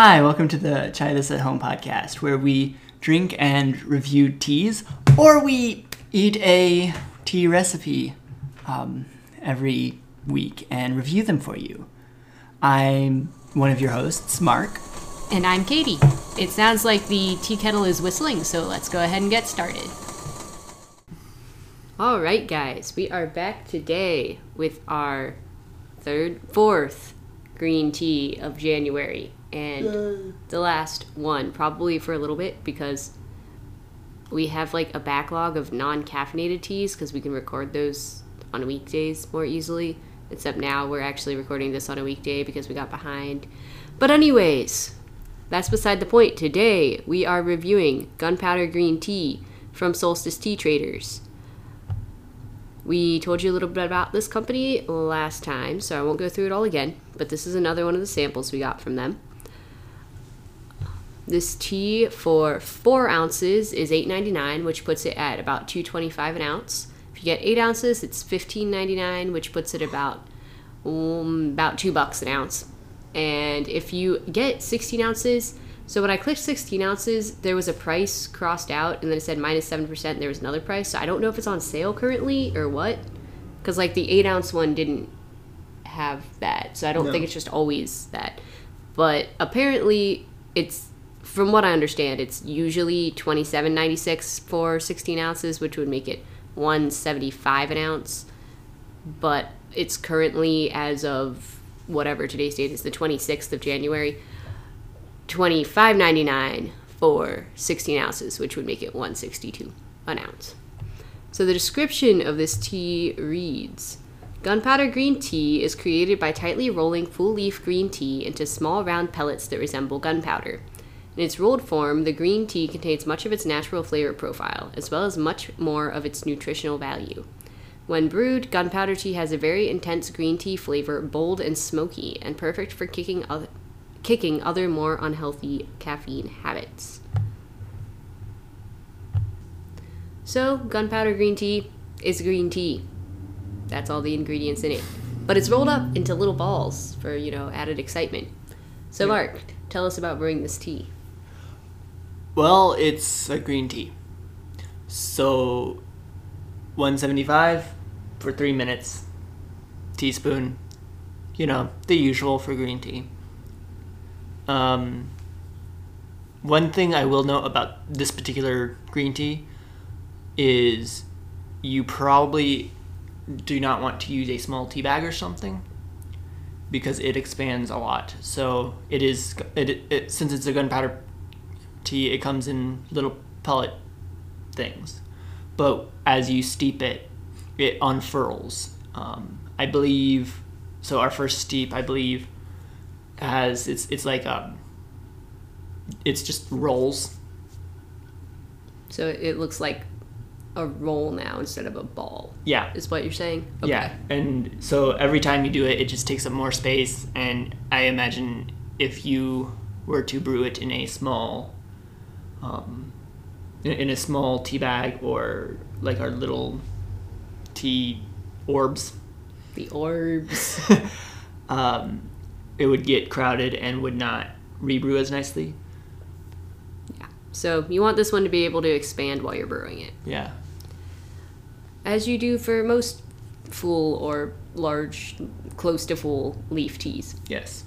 Hi, welcome to the Try This at Home podcast, where we drink and review teas, or we eat a tea recipe um, every week and review them for you. I'm one of your hosts, Mark. And I'm Katie. It sounds like the tea kettle is whistling, so let's go ahead and get started. All right, guys, we are back today with our third, fourth green tea of January, and the last one, probably for a little bit, because we have like a backlog of non caffeinated teas because we can record those on weekdays more easily. Except now we're actually recording this on a weekday because we got behind. But, anyways, that's beside the point. Today we are reviewing Gunpowder Green Tea from Solstice Tea Traders. We told you a little bit about this company last time, so I won't go through it all again, but this is another one of the samples we got from them. This tea for four ounces is $8.99, which puts it at about $2.25 an ounce. If you get eight ounces, it's $15.99, which puts it about um, about two bucks an ounce. And if you get 16 ounces, so when I clicked 16 ounces, there was a price crossed out, and then it said minus 7%, and there was another price. So I don't know if it's on sale currently or what. Because, like, the 8 ounce one didn't have that. So I don't No. think it's just always that. But apparently, it's, from what I understand, it's usually 27.96 for 16 ounces, which would make it 175 an ounce. But it's currently, as of whatever today's date is, the 26th of January, twenty five ninety nine for sixteen ounces, which would make it one sixty two an ounce. So the description of this tea reads. Gunpowder green tea is created by tightly rolling full leaf green tea into small round pellets that resemble gunpowder. In its rolled form, the green tea contains much of its natural flavor profile, as well as much more of its nutritional value. When brewed, gunpowder tea has a very intense green tea flavor, bold and smoky, and perfect for kicking other, kicking other more unhealthy caffeine habits. So, gunpowder green tea is green tea. That's all the ingredients in it. But it's rolled up into little balls for, you know, added excitement. So, Mark, tell us about brewing this tea. Well, it's a green tea. So, 175 for three minutes. Teaspoon. You know, the usual for green tea. Um, one thing I will note about this particular green tea is you probably do not want to use a small tea bag or something because it expands a lot. So it is it, it since it's a gunpowder tea, it comes in little pellet things. But as you steep it, it unfurls. Um, I believe so. Our first steep, I believe, has it's it's like um, it's just rolls. So, it looks like a roll now instead of a ball, Yeah, is what you're saying? yeah, and so every time you do it, it just takes up more space. And I imagine if you were to brew it in a small, um, in, in a small tea bag or like our little tea orbs, The orbs. um, it would get crowded and would not rebrew as nicely. Yeah. So you want this one to be able to expand while you're brewing it, Yeah. as you do for most full or large, close to full leaf teas. Yes.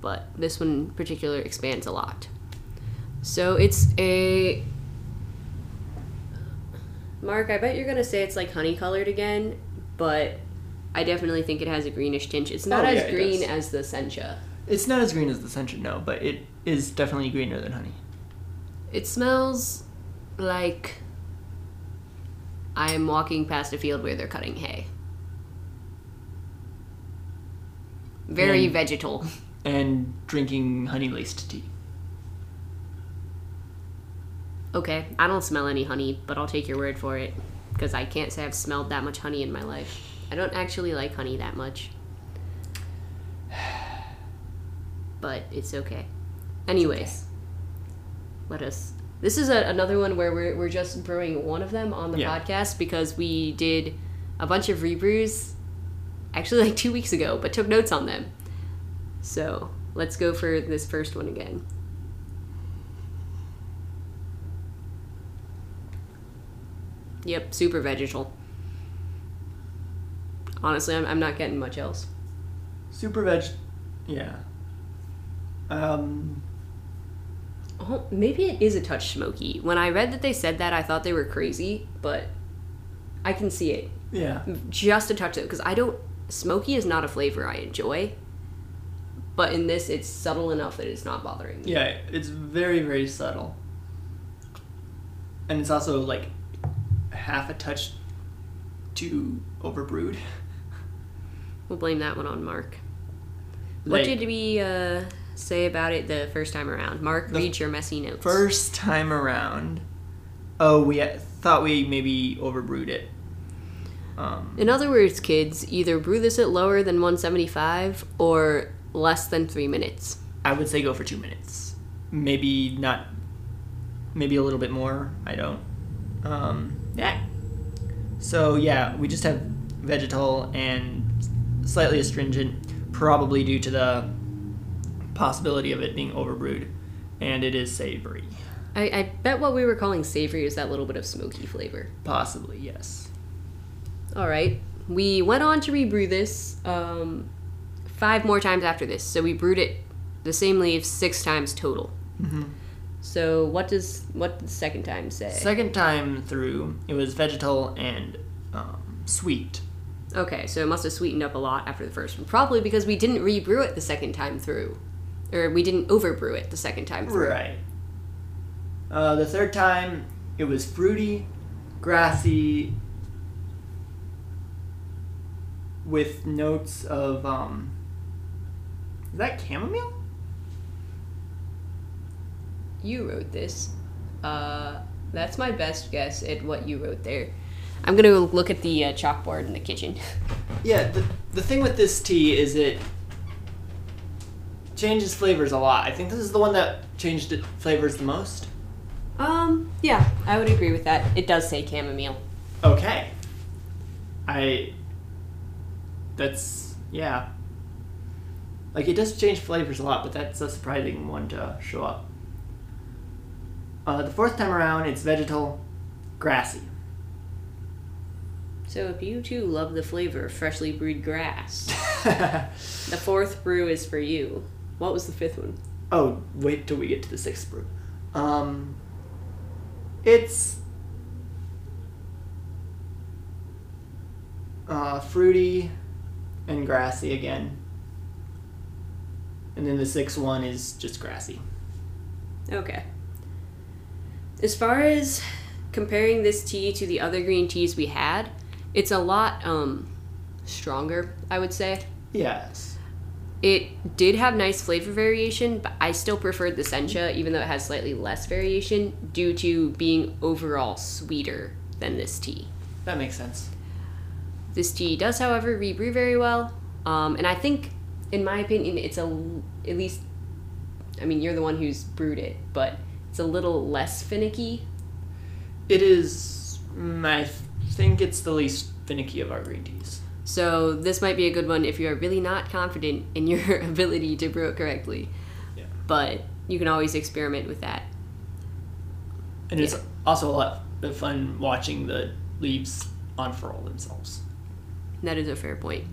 But this one in particular expands a lot. So it's a. Mark, I bet you're gonna say it's like honey colored again, but I definitely think it has a greenish tinge. It's not Oh, as yeah, green as the sencha. It's not as green as the Sencha, no, but it is definitely greener than honey. It smells like I'm walking past a field where they're cutting hay. Very And- vegetal. And drinking honey laced tea. Okay, I don't smell any honey, but I'll take your word for it because I can't say I've smelled that much honey in my life. I don't actually like honey that much. But it's okay. Anyways, let us. This is a, another one where we're, we're just brewing one of them on the Yeah. podcast because we did a bunch of rebrews actually like two weeks ago, but took notes on them. So Let's go for this first one again. Yep, super vegetal. Honestly, I'm, I'm not getting much else. Super veg. Yeah. Um. Oh, maybe it is a touch smoky. When I read that they said that, I thought they were crazy, but I can see it. Yeah. Just a touch of it, because I don't. Smoky is not a flavor I enjoy, but in this, it's subtle enough that it's not bothering me. Yeah. It's very very subtle. And it's also like half a touch too overbrewed. We'll blame that one on Mark. what did we uh, say about it the first time around? Mark, read your messy notes. First time around. Oh, we thought we maybe overbrewed it. Um, In other words, kids, either brew this at lower than 175 or less than three minutes. I would say go for two minutes. Maybe not. Maybe a little bit more. I don't. Um, yeah. So yeah, we just have vegetal and slightly astringent, probably due to the possibility of it being overbrewed, and it is savory. I, I bet what we were calling savory is that little bit of smoky flavor. Possibly yes. All right. We went on to rebrew this um, five more times after this. So we brewed it the same leaves six times total. So what does what did the second time say? Second time through, it was vegetal and um, sweet. okay, so it must have sweetened up a lot after the first one. Probably because we didn't rebrew it the second time through, or we didn't overbrew it the second time through. Right. Uh, the third time, it was fruity, grassy, with notes of um. Is that chamomile? You wrote this. Uh, that's my best guess at what you wrote there. I'm gonna look at the uh, chalkboard in the kitchen. Yeah. The the thing with this tea is it changes flavors a lot. I think this is the one that changed it flavors the most. Um, yeah, I would agree with that. It does say chamomile. Okay. I. That's yeah. Like it does change flavors a lot, but that's a surprising one to show up. Uh, the fourth time around, it's vegetal, grassy. So if you too love the flavor of freshly brewed grass, the fourth brew is for you. What was the fifth one? oh, wait till we get to the sixth brew. Um, it's uh, fruity and grassy again. And then the sixth one is just grassy. Okay. As far as comparing this tea to the other green teas we had, it's a lot um stronger, I would say. Yes. It did have nice flavor variation, but I still preferred the sencha, even though it has slightly less variation, due to being overall sweeter than this tea. That makes sense. This tea does, however, rebrew very well, um, and I think, in my opinion, it's a at least. I mean, you're the one who's brewed it, but it's a little less finicky. It is. mm, I think it's the least finicky of our green teas. So this might be a good one if you're really not confident in your ability to brew it correctly. Yeah. But you can always experiment with that. And it's also a lot of fun watching the leaves unfurl themselves. That is a fair point.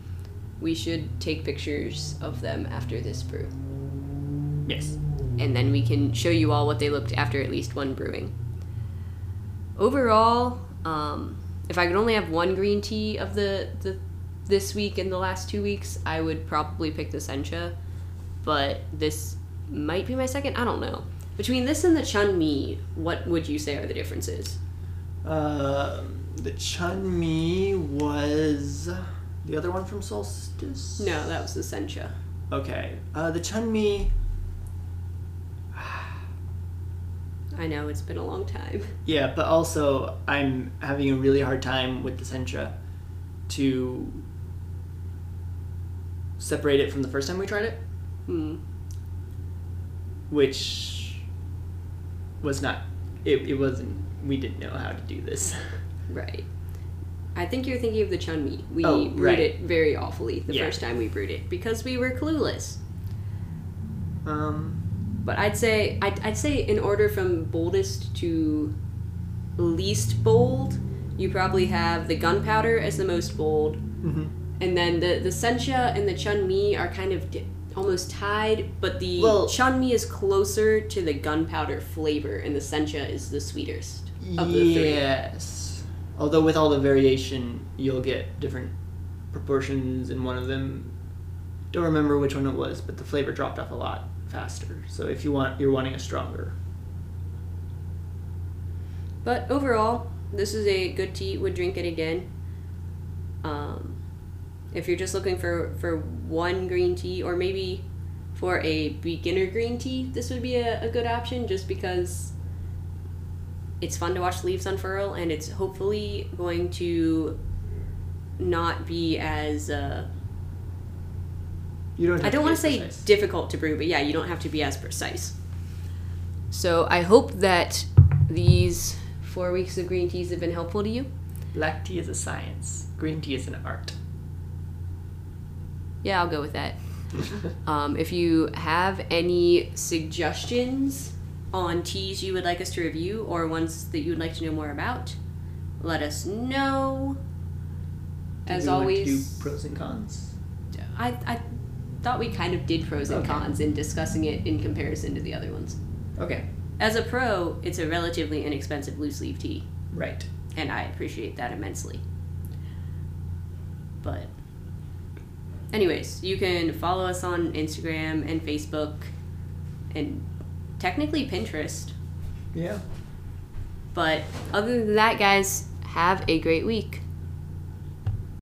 We should take pictures of them after this brew. Yes. and then we can show you all what they looked after at least one brewing. Overall, um, if I could only have one green tea of the, the this week and the last two weeks, I would probably pick the sencha, but this might be my second. I don't know. Between this and the chun mi, what would you say are the differences? Um, the chun mi was the other one from Solstice. No, that was the sencha. Okay. Uh, the chun I know it's been a long time. Yeah, but also I'm having a really hard time with the sencha to separate it from the first time we tried it, Hmm. which was not. It, it wasn't. We didn't know how to do this. Right. I think you're thinking of the chun mi. We Oh, brewed right. it very awfully the Yeah. first time we brewed it because we were clueless. Um, But I'd say I'd, I'd say in order from boldest to least bold, you probably have the gunpowder as the most bold, mhm. and then the the sencha and the chun mi are kind of di- almost tied, but the Well- chun mi is closer to the gunpowder flavor, and the sencha is the sweetest of the three. Yes. Although with all the variation, you'll get different proportions in one of them. Don't remember which one it was, but the flavor dropped off a lot faster. So if you want, you're wanting a stronger. But overall, this is a good tea. Would drink it again. Um, if you're just looking for for one green tea, or maybe for a beginner green tea, this would be a, a good option. Just because it's fun to watch the leaves unfurl, and it's hopefully going to not be as uh, You don't. Have I don't want to say precise. difficult to brew, but yeah, you don't have to be as precise. So I hope that these four weeks of green teas have been helpful to you. Black tea is a science. Green tea is an art. Yeah, I'll go with that. Um, if you have any suggestions on teas you would like us to review or ones that you would like to know more about, let us know. Did As we want to always, do pros and cons. I, I thought we kind of did pros and Okay. cons in discussing it in comparison to the other ones. Okay. As a pro, it's a relatively inexpensive loose leaf tea, Right. and I appreciate that immensely. But, anyways, you can follow us on Instagram and Facebook, and technically Pinterest. Yeah. But other than that, guys, have a great week.